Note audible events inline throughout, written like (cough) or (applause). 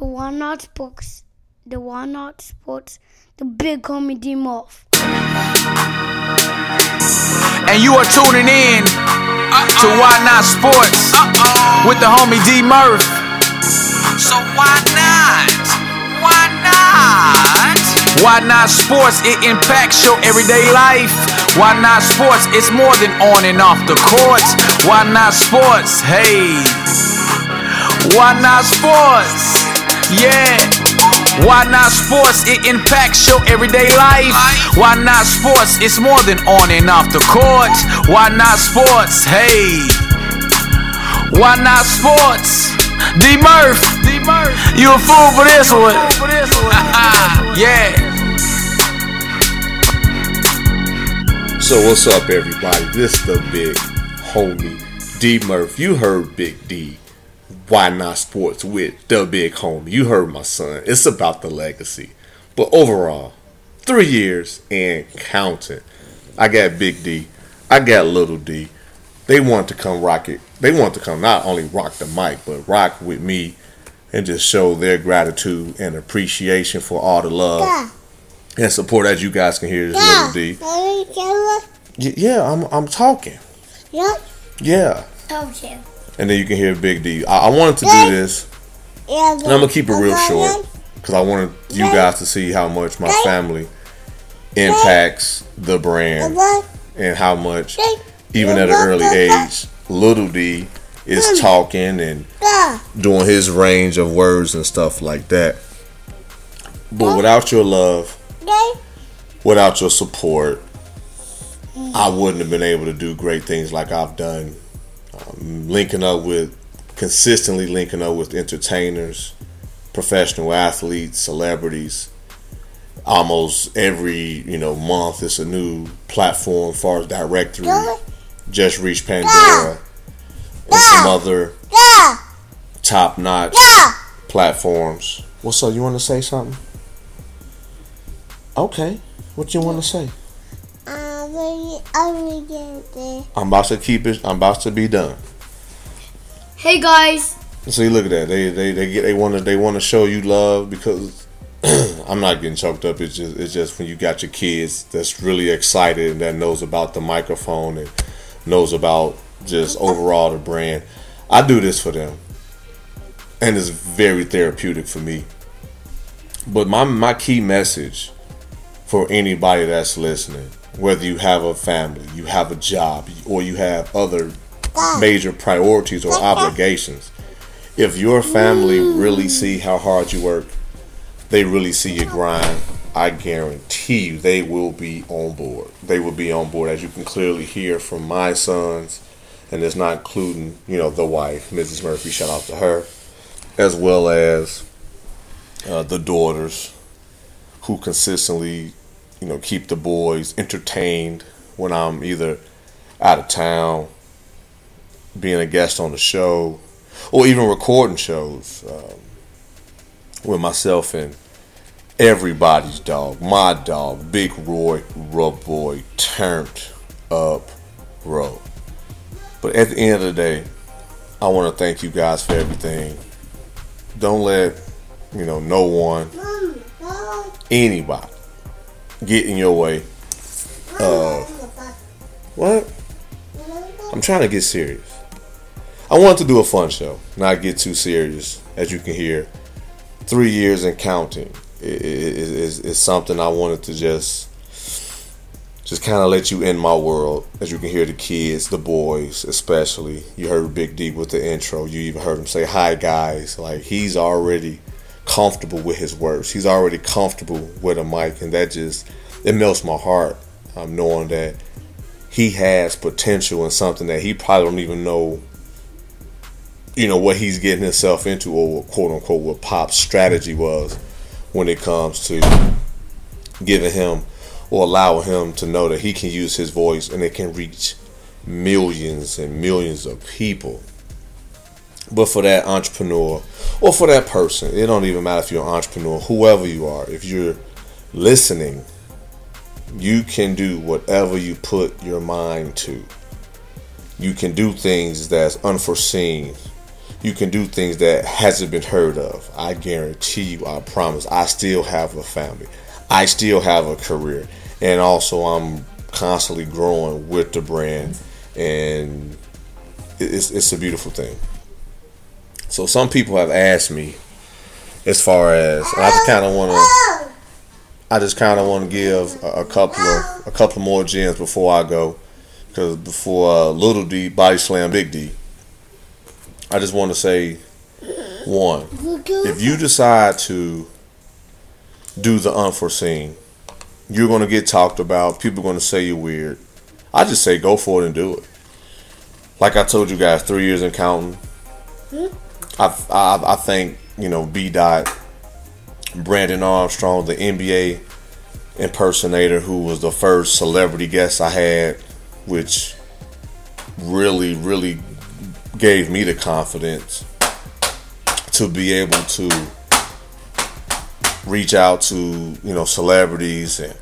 the One Not Sports, the One Not Sports, the Big Homie D Murph. And you are tuning in to Why Not Sports with the homie D Murph. So why not? Why not? Why not sports? It impacts your everyday life. Why not sports? It's more than on and off the courts. Why not sports? Hey. Why not sports? Yeah. Why not sports? It impacts your everyday life. Why not sports? It's more than on and off the court. Why not sports? Hey. Why not sports? D Murph. D Murph. You a fool for this one. (laughs) yeah. So what's up, everybody? This the big homie D Murph. You heard Big D. Why not sports with the big homie? You heard my son. It's about the legacy, but overall, three years and counting. I got Big D. I got Little D. They want to come rock it. They want to come not only rock the mic, but rock with me and just show their gratitude and appreciation for all the love and support. As you guys can hear, this Little D. Yeah, I'm I'm talking. Yeah. Yeah. Okay. And then you can hear Big D. I, I wanted to do this, and I'm gonna keep it real short because I wanted you guys to see how much my family impacts the brand and how much, even at an early age, Little D is hmm. talking and doing his range of words and stuff like that. But without your love, without your support, I wouldn't have been able to do great things like I've done. Um, linking up with, consistently linking up with entertainers, professional athletes, celebrities. Almost every you know month, it's a new platform as far as directory. Just reached Pandora and some other top notch platforms. What's up? You want to say something? Okay. What you want to say? I'm about to keep it. I'm about to be done. Hey guys. See, look at that. They they they get they want to they want to show you love because (clears throat) I'm not getting choked up. It's just it's just when you got your kids that's really excited and that knows about the microphone and knows about just overall the brand. I do this for them, and it's very therapeutic for me. But my my key message for anybody that's listening, whether you have a family, you have a job, or you have other major priorities or obligations, if your family really see how hard you work, they really see your grind, I guarantee you they will be on board. They will be on board, as you can clearly hear from my sons, and it's not including, you know, the wife, Mrs. Murphy, shout out to her, as well as uh, the daughters who consistently, you know, keep the boys entertained when I'm either out of town, being a guest on the show, or even recording shows um, with myself and everybody's dog, my dog, Big Roy, Rub Boy, turned up Ro. But at the end of the day, I want to thank you guys for everything. Don't let, you know, no one, anybody, get in your way. Uh, what? I'm trying to get serious. I want to do a fun show, not get too serious. As you can hear, three years and counting is is, is something I wanted to just just kind of let you in my world. As you can hear, the kids, the boys, especially. You heard Big D with the intro. You even heard him say, "Hi, guys." Like he's already comfortable with his words. He's already comfortable with a mic, and that just it melts my heart. Um, knowing that he has potential in something that he probably don't even know you know what he's getting himself into or quote unquote what pop's strategy was when it comes to giving him or allowing him to know that he can use his voice and it can reach millions and millions of people but for that entrepreneur or for that person it don't even matter if you're an entrepreneur whoever you are if you're listening you can do whatever you put your mind to you can do things that's unforeseen you can do things that hasn't been heard of. I guarantee you, I promise, I still have a family. I still have a career. And also I'm constantly growing with the brand and it's it's a beautiful thing. So some people have asked me as far as I just kind of want to I just kind of want to give a, a, couple of a couple more gems before I go. Because before uh, Little D body slam Big D I just want to say one if you decide to do the unforeseen you're going to get talked about people are going to say you're weird. I just say go for it and do it. Like I told you guys, three years in counting. I, I, I think you know B dot Brandon Armstrong, the NBA impersonator, who was the first celebrity guest I had, which really really gave me the confidence to be able to reach out to you know celebrities and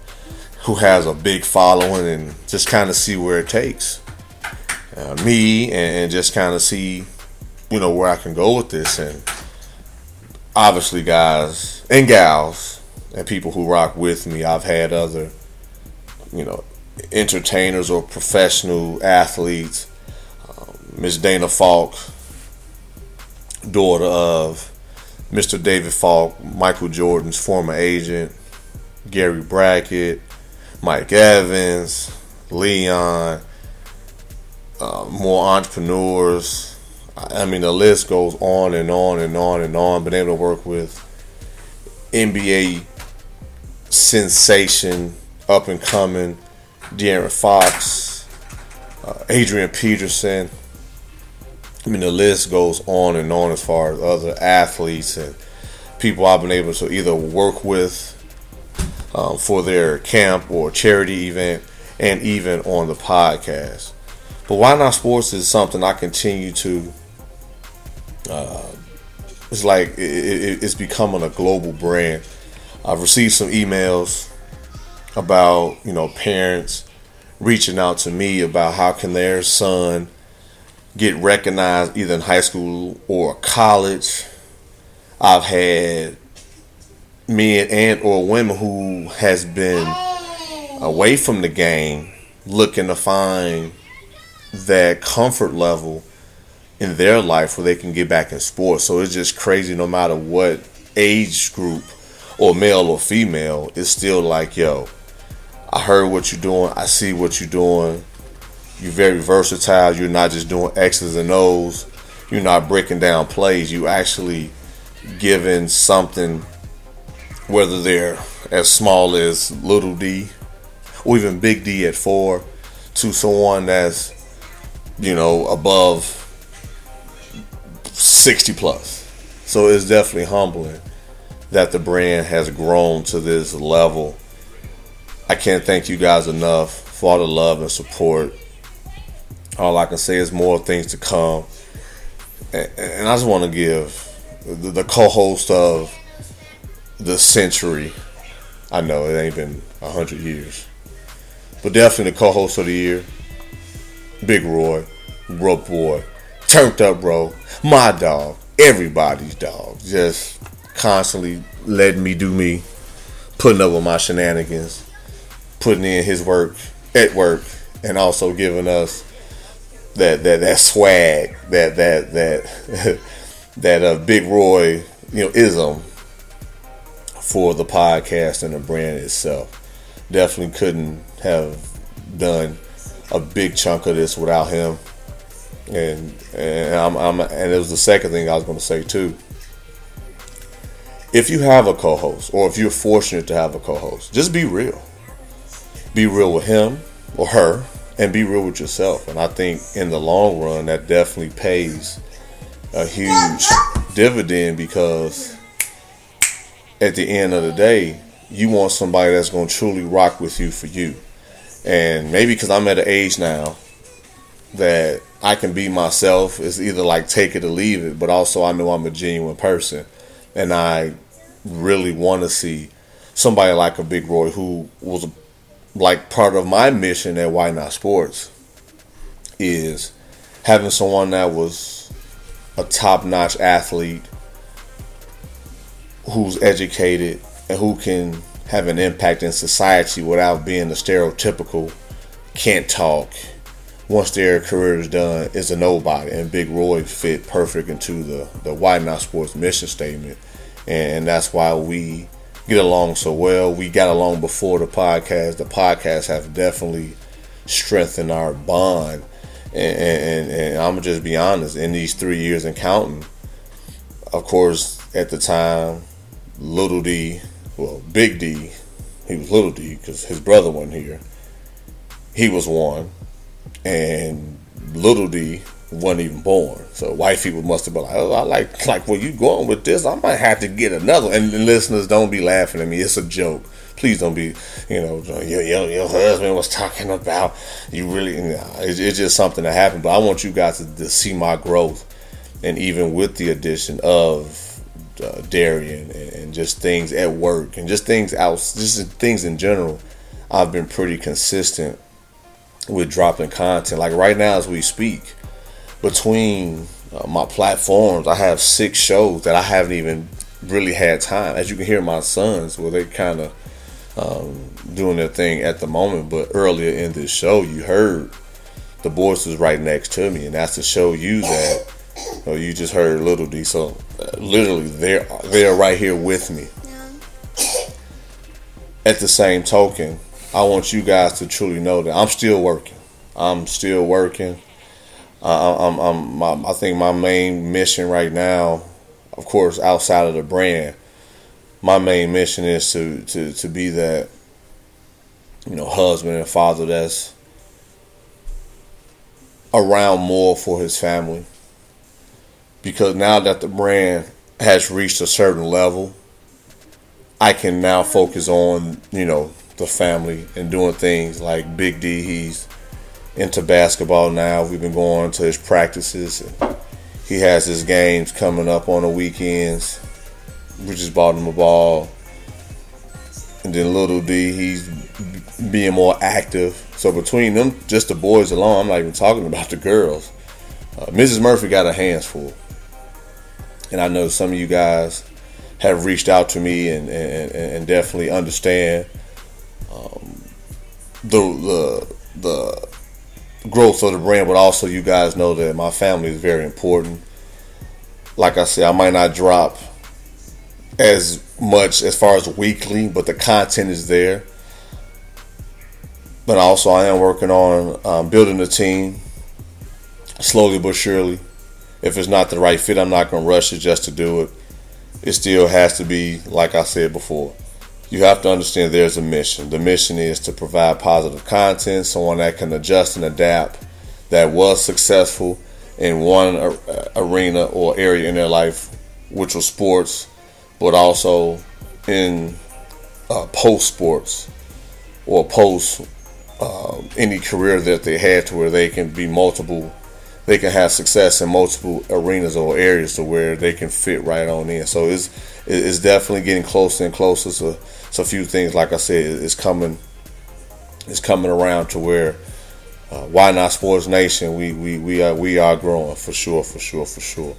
who has a big following and just kind of see where it takes. Uh, me and, and just kind of see, you know, where I can go with this. And obviously, guys and gals and people who rock with me, I've had other, you know, entertainers or professional athletes. Um, Miss Dana Falk, daughter of Mr. David Falk, Michael Jordan's former agent, Gary Brackett, Mike Evans, Leon, uh, more entrepreneurs. I mean, the list goes on and on and on and on. Been able to work with NBA sensation, up and coming, De'Aaron Fox, uh, Adrian Peterson. I mean, the list goes on and on as far as other athletes and people I've been able to either work with um, for their camp or charity event, and even on the podcast. But why not sports is something I continue to. Uh, it's like it, it, it's becoming a global brand. I've received some emails about you know parents reaching out to me about how can their son get recognized either in high school or college. I've had men and or women who has been away from the game looking to find that comfort level in their life where they can get back in sports. So it's just crazy no matter what age group or male or female, it's still like, yo, I heard what you're doing, I see what you're doing. You're very versatile. You're not just doing X's and O's. You're not breaking down plays. You actually giving something, whether they're as small as little D or even big D at four, to someone that's you know, above 60 plus. So it's definitely humbling that the brand has grown to this level. I can't thank you guys enough for all the love and support. All I can say is more things to come. And I just want to give the co-host of the century. I know it ain't been a hundred years, but definitely the co-host of the year. Big Roy, Rope Boy, Turned Up Bro, my dog, everybody's dog. Just constantly letting me do me, putting up with my shenanigans, putting in his work at work, and also giving us that that that swag, that that that (laughs) that uh, Big Roy, you know, ism for the podcast and the brand itself. Definitely couldn't have done a big chunk of this without him. And and I'm, I'm and it was the second thing I was going to say too. If you have a co-host, or if you're fortunate to have a co-host, just be real. Be real with him or her, and be real with yourself. And I think in the long run, that definitely pays a huge dividend because at the end of the day, you want somebody that's going to truly rock with you for you. And maybe because I'm at an age now that I can be myself, it's either like take it or leave it, but also I know I'm a genuine person. And I really want to see somebody like a Big Roy who was like part of my mission at Why Not Sports is having someone that was a top notch athlete who's educated and who can have an impact in society without being the stereotypical can't talk once their career is done is a nobody and big roy fit perfect into the the why not sports mission statement and that's why we get along so well. We got along before the podcast. The podcast have definitely strengthened our bond and, and, and i'm gonna just be honest in these three years and counting of course at the time little d well, Big D, he was Little D because his brother wasn't here. He was one, and Little D wasn't even born. So white people must have been like, "Oh, I like like where you going with this? I might have to get another." And listeners, don't be laughing at me. It's a joke. Please don't be, you know, your your, your husband was talking about you really. You know, it's, it's, just something that happened. But I want you guys to, to see my growth, and even with the addition of uh, Darian and, and, just things at work and just things out, just things in general, I've been pretty consistent with dropping content. Like right now, as we speak, between uh, my platforms, I have six shows that I haven't even really had time. As you can hear, my sons, well, they kind of um, doing their thing at the moment. But earlier in this show, you heard the boys was right next to me, and that's to show you that Oh, you just heard Little D. So uh, literally, they're they're right here with me. At the same token, I want you guys to truly know that I'm still working. I'm still working. Uh, I'm, I'm, my, I think my main mission right now, of course, outside of the brand, my main mission is to to to be that, you know, husband and father that's around more for his family because now that the brand has reached a certain level, I can now focus on, you know, the family and doing things like Big D. He's into basketball now. We've been going to his practices. He has his games coming up on the weekends. We just bought him a ball. And then Little D, he's being more active. So between them, just the boys alone, I'm not even talking about the girls. Uh, Mrs. Murphy got her hands full and I know some of you guys have reached out to me and and, and definitely understand um, the the the growth of the brand, but also you guys know that my family is very important. Like I said, I might not drop as much as far as weekly, but the content is there. But also, I am working on um, building a team slowly but surely if it's not the right fit, I'm not going to rush it just to do it. It still has to be, like I said before, you have to understand there's a mission. The mission is to provide positive content, someone that can adjust and adapt, that was successful in one arena or area in their life, which was sports, but also in uh, post sports or post uh, any career that they had to where they can be multiple they can have success in multiple arenas or areas to where they can fit right on in. So it's it's definitely getting closer and closer. So, so a few things, like I said, it's coming is coming around to where uh, why not Sports Nation? We we we are we are growing for sure, for sure, for sure.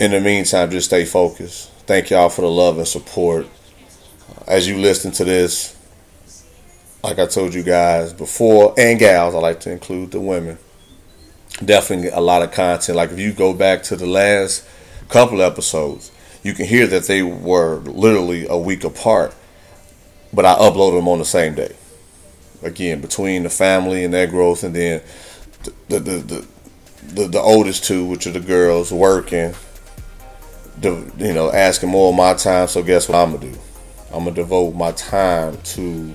In the meantime, just stay focused. Thank y'all for the love and support. As you listen to this, like I told you guys before, and gals, I like to include the women definitely a lot of content. Like if you go back to the last couple episodes, you can hear that they were literally a week apart, but I uploaded them on the same day. Again, between the family and their growth, and then the the the, the, the oldest two, which are the girls, working, the, you know, asking more of my time. So guess what I'm gonna do? I'm gonna devote my time to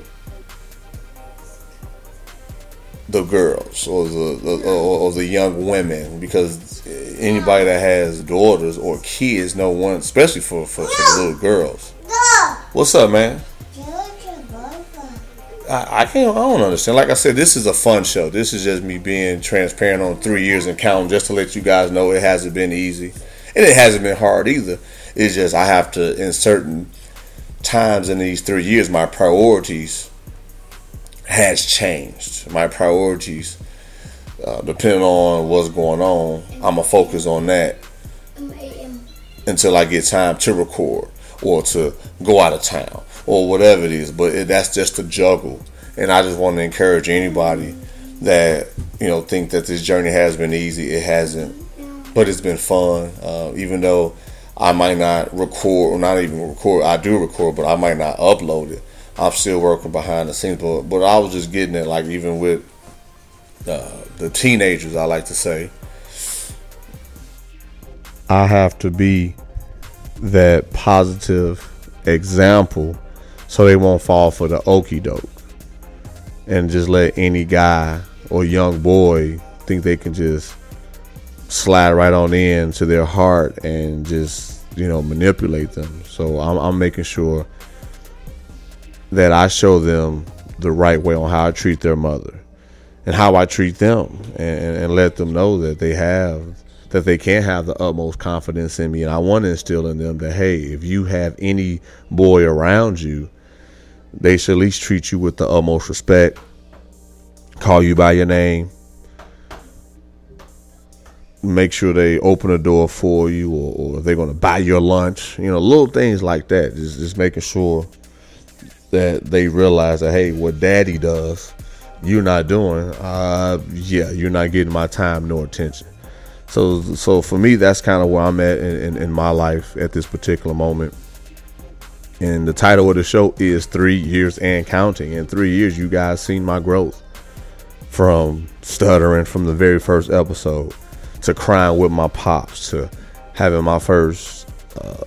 the girls or the, the or, the young women because anybody that has daughters or kids know one especially for, for, for the little girls. What's up man? I, I can't I don't understand. Like I said this is a fun show. This is just me being transparent on three years and counting just to let you guys know it hasn't been easy. And it hasn't been hard either. It's just I have to in certain times in these three years my priorities has changed. My priorities uh, depending on what's going on, I'm gonna focus on that until I get time to record or to go out of town or whatever it is. But it, that's just a juggle, and I just want to encourage anybody that you know think that this journey has been easy. It hasn't, but it's been fun. Uh, even though I might not record or not even record, I do record, but I might not upload it. I'm still working behind the scenes, but but I was just getting it like even with uh, the teenagers, I like to say. I have to be that positive example so they won't fall for the okey doke and just let any guy or young boy think they can just slide right on in to their heart and just you know manipulate them so i'm, I'm making sure that i show them the right way on how i treat their mother and how i treat them and, and let them know that they have that they can have the utmost confidence in me. And I want to instill in them that, hey, if you have any boy around you, they should at least treat you with the utmost respect, call you by your name, make sure they open a door for you, or, or they're going to buy your lunch. You know, little things like that. Just, just making sure that they realize that, hey, what daddy does, you're not doing. Uh, yeah, you're not getting my time nor attention. So, so for me, that's kind of where I'm at in, in, in, my life at this particular moment. And the title of the show is Three Years and Counting. In three years, you guys seen my growth from stuttering from the very first episode to crying with my pops to having my first uh,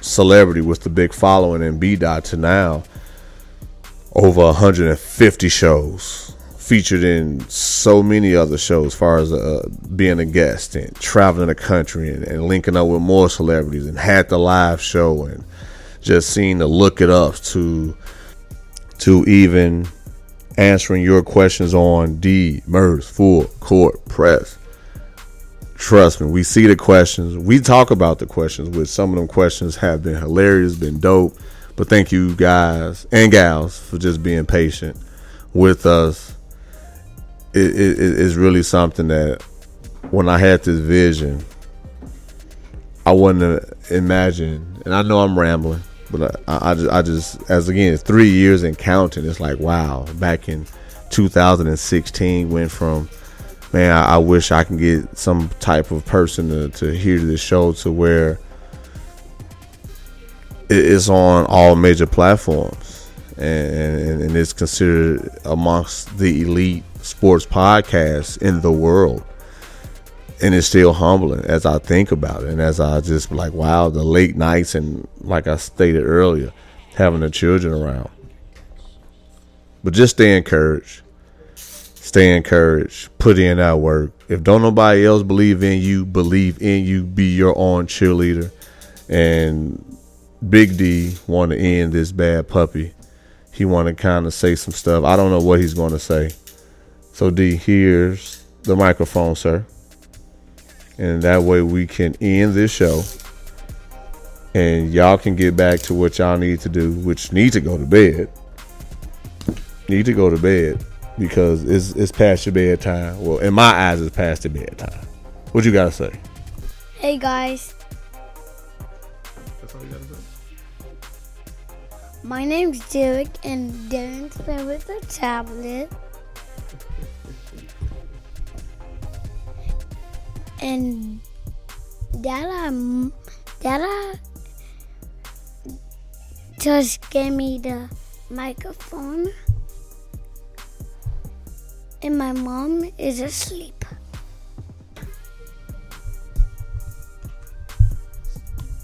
celebrity with the big following in B Dot to now over 150 shows featured in so many other shows, as far as uh, being a guest and traveling the country and, and, linking up with more celebrities, and had the live show and just seeing the look it up to to even answering your questions on D Murph's Full Court Press. Trust me, we see the questions. We talk about the questions, which some of them questions have been hilarious, been dope. But thank you guys and gals for just being patient with us it, it, it's really something that when I had this vision, I wouldn't imagine. And I know I'm rambling, but I, I, just, I just, as again, three years and counting. It's like wow. Back in 2016, went from man, I, I wish I can get some type of person to, to hear this show to where it's on all major platforms and, and, it's considered amongst the elite sports podcasts in the world. And it's still humbling as I think about it. And as I just like, wow, the late nights and like I stated earlier, having the children around. But just stay encouraged. Stay encouraged. Put in that work. If don't nobody else believe in you, believe in you. Be your own cheerleader. And Big D want to end this bad puppy. He want to kind of say some stuff. I don't know what he's going to say. So D, here's the microphone, sir. And that way we can end this show. And y'all can get back to what y'all need to do, which need to go to bed. Need to go to bed because it's it's past your bedtime. Well, in my eyes, it's past your bedtime. What you gotta say? Hey guys. My name's Derek, and Darren's playing with the tablet. and Dada, um, Dada uh, just gave me the microphone, and my mom is asleep.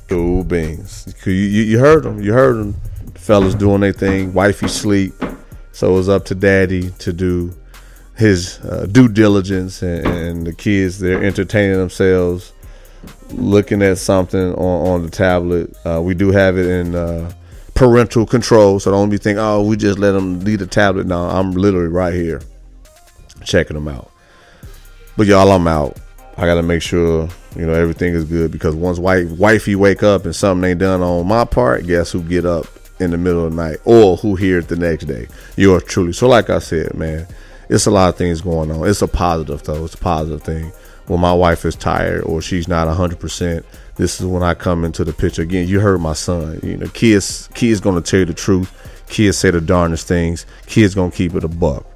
Cool beans. You, you, you heard them. You heard them. Fellas doing their thing. Wifey sleep. So it's up to daddy to do his uh, due diligence and, and, the kids they're entertaining themselves looking at something on, on the tablet. Uh, we do have it in uh, parental control. So don't be thinking oh we just let them leave the tablet. No i'm literally right here checking them out. But y'all i'm out. I gotta make sure you know everything is good because once wife wifey wake up and something ain't done on my part guess who get up in the middle of the night or who hear it the next day You are truly so like i said man it's a lot of things going on. It's a positive though. It's a positive thing. When my wife is tired or she's not hundred percent, this is when I come into the picture again. You heard my son. You know, kids kids gonna tell you the truth. Kids say the darnest things. Kids gonna keep it a buck.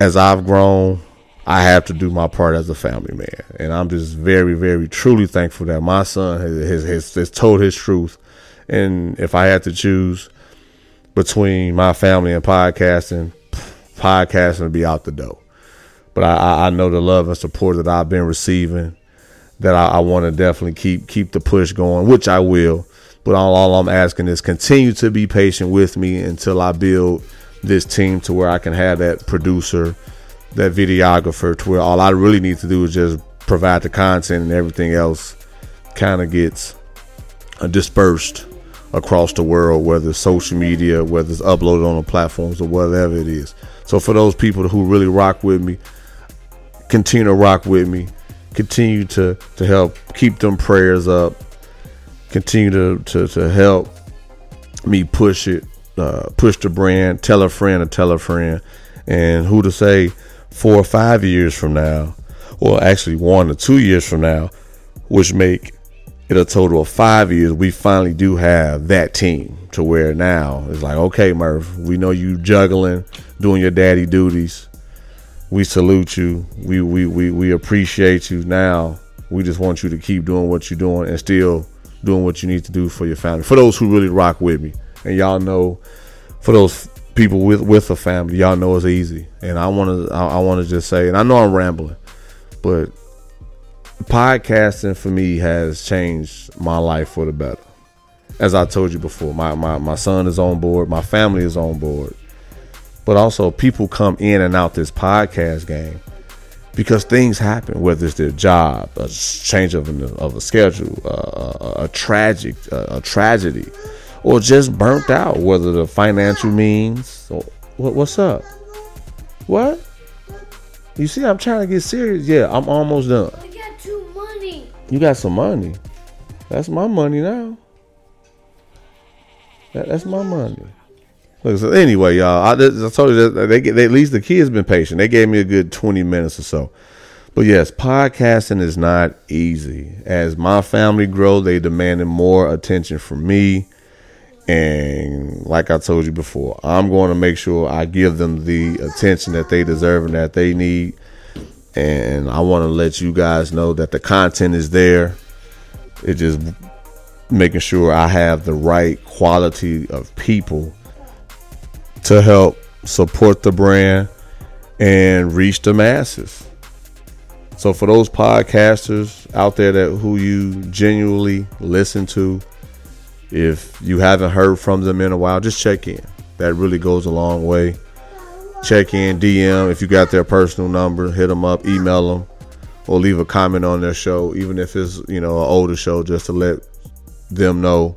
As I've grown, I have to do my part as a family man, and I'm just very, very, truly thankful that my son has, has, has told his truth. And if I had to choose between my family and podcasting, podcasting would be out the door. But I, I know the love and support that I've been receiving, that I, I want to definitely keep keep the push going, which I will. But all, all I'm asking is continue to be patient with me until I build this team to where I can have that producer that videographer to where all I really need to do is just provide the content and everything else kind of gets dispersed across the world, whether it's social media, whether it's uploaded on the platforms or whatever it is. So for those people who really rock with me, continue to rock with me, continue to to help keep them prayers up, continue to to, to help me push it, uh, push the brand, tell a friend or tell a friend, and who to say four or five years from now, or actually one or two years from now, which make it a total of five years, we finally do have that team to where now it's like, okay, Murph, we know you juggling, doing your daddy duties. We salute you. We we we, we appreciate you. Now we just want you to keep doing what you're doing and still doing what you need to do for your family. For those who really rock with me, and y'all know, for those people with with a family, y'all know it's easy. And I want to I, I want to just say, and I know I'm rambling, but podcasting for me has changed my life for the better. As I told you before, my, my, my son is on board, my family is on board. But also people come in and out this podcast game because things happen, whether it's their job, a change of, a, of a schedule, uh, a, a tragic, a tragedy, or just burnt out, whether the financial means. Or, what, what's up? What? You see, I'm trying to get serious. Yeah, I'm almost done. You got some money. That's my money now. That, that's my money. Look, so anyway, y'all, I, I told you that they, they at least the kids been patient. They gave me a good twenty minutes or so. But yes, podcasting is not easy. As my family grow, they demanding more attention from me. And like I told you before, I'm going to make sure I give them the attention that they deserve and that they need. And I want to let you guys know that the content is there. It's just making sure I have the right quality of people to help support the brand and reach the masses. So for those podcasters out there that who you genuinely listen to, if you haven't heard from them in a while, just check in. That really goes a long way. Check in, DM. If you got their personal number, hit them up, email them, or leave a comment on their show, even if it's you know an older show, just to let them know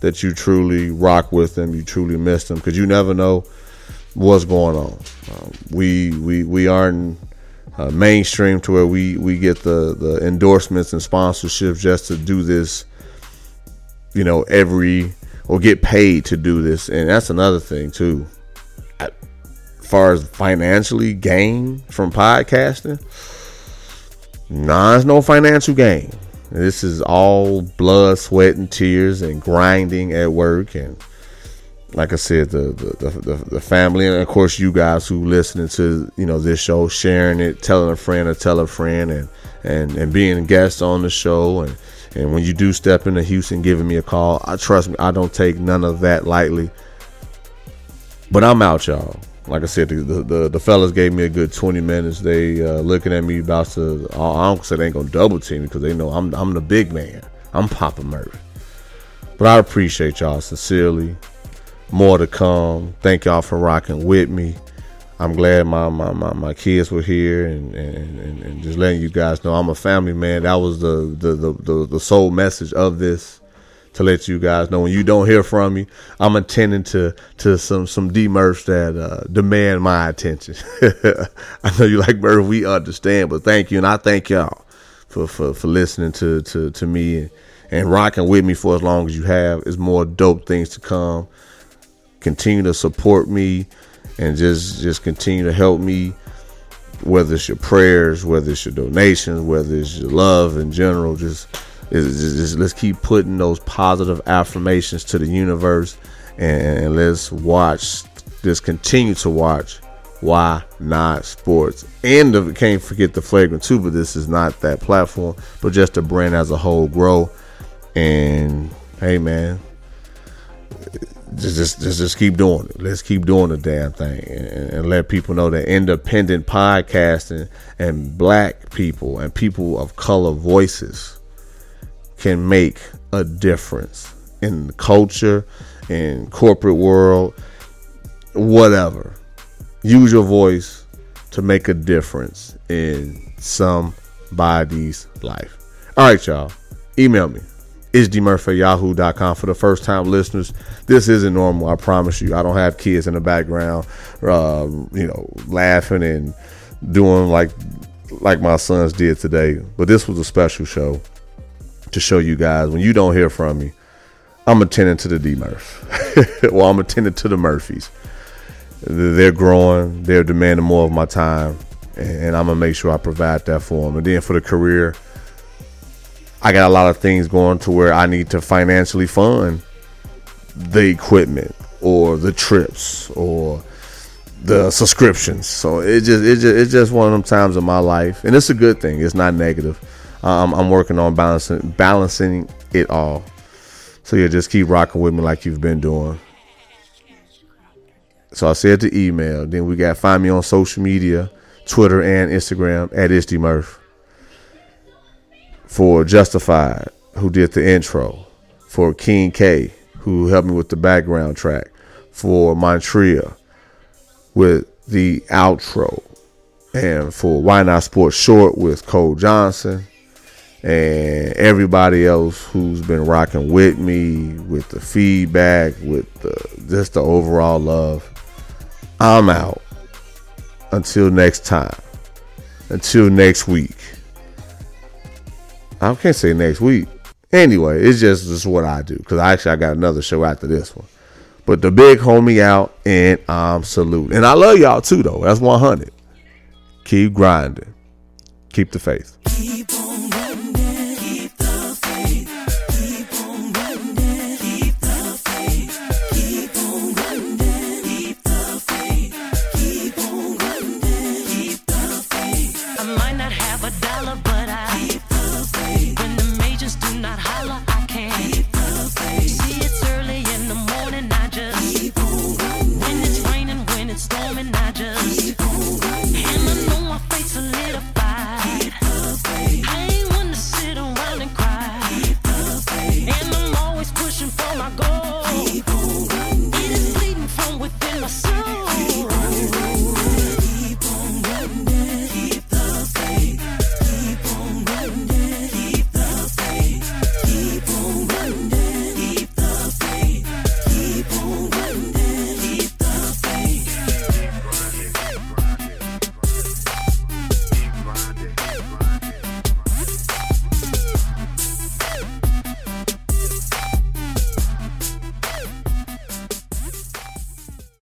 that you truly rock with them, you truly miss them, because you never know what's going on. Um, we we we aren't uh, mainstream to where we we get the the endorsements and sponsorships just to do this you know, every or get paid to do this. And that's another thing too. As far as financially gain from podcasting, nah, it's no financial gain. This is all blood, sweat, and tears, and grinding at work, and like I said, the the, the the family, and of course you guys who listening to you know this show, sharing it, telling a friend or tell a friend, and and and being guests on the show, and and when you do step into Houston, giving me a call, I trust me, I don't take none of that lightly. But I'm out, y'all. Like I said, the the, the fellas gave me a good 20 minutes. They uh, looking at me about to. I don't say they ain't gonna double team me because they know I'm I'm the big man. I'm Papa Murphy. But I appreciate y'all sincerely. More to come. Thank y'all for rocking with me. I'm glad my, my, my, my kids were here and, and, and, and, just letting you guys know I'm a family man. That was the, the, the, the, the sole message of this to let you guys know when you don't hear from me, I'm attending to to some some demurfs that uh, demand my attention. (laughs) I know you like Murph, we understand, but thank you, and I thank y'all for for, for listening to to to me and, and rocking with me for as long as you have. Is more dope things to come. Continue to support me and just just continue to help me whether it's your prayers whether it's your donations whether it's your love in general just, just, just let's keep putting those positive affirmations to the universe and, and let's watch just continue to watch why not sports and the, can't forget the flagrant too but this is not that platform but just the brand as a whole grow and hey man just, just just just keep doing it. Let's keep doing the damn thing and, and, let people know that independent podcasting and black people and people of color voices can make a difference in the culture, in corporate world, whatever. Use your voice to make a difference in somebody's life. All right, y'all. Email me it's yahoo.com for the first time listeners. This isn't normal, I promise you. I don't have kids in the background, uh, you know, laughing and doing like like my sons did today. But this was a special show to show you guys when you don't hear from me, I'm attending to the D Murph. (laughs) well, I'm attending to the Murphys. They're growing, they're demanding more of my time, and I'm gonna make sure I provide that for them. And then for the career, I got a lot of things going to where I need to financially fund the equipment or the trips or the subscriptions. So it just it just it's just one of them times in my life, and it's a good thing. It's not negative. Um, I'm working on balancing balancing it all. So yeah, just keep rocking with me like you've been doing. So I said the email. Then we got find me on social media, Twitter and Instagram at IsDMurph for Justified, who did the intro, for King K, who helped me with the background track, for Montreal with the outro, and for Why Not Sports Short with Cole Johnson, and everybody else who's been rocking with me, with the feedback, with the, just the overall love. I'm out. Until next time. Until next week. I can't say next week. Anyway, it's just just what I do because actually I got another show after this one. But the big homie out and I'm salute. And I love y'all too though. That's 100. Keep grinding. Keep the faith. Keep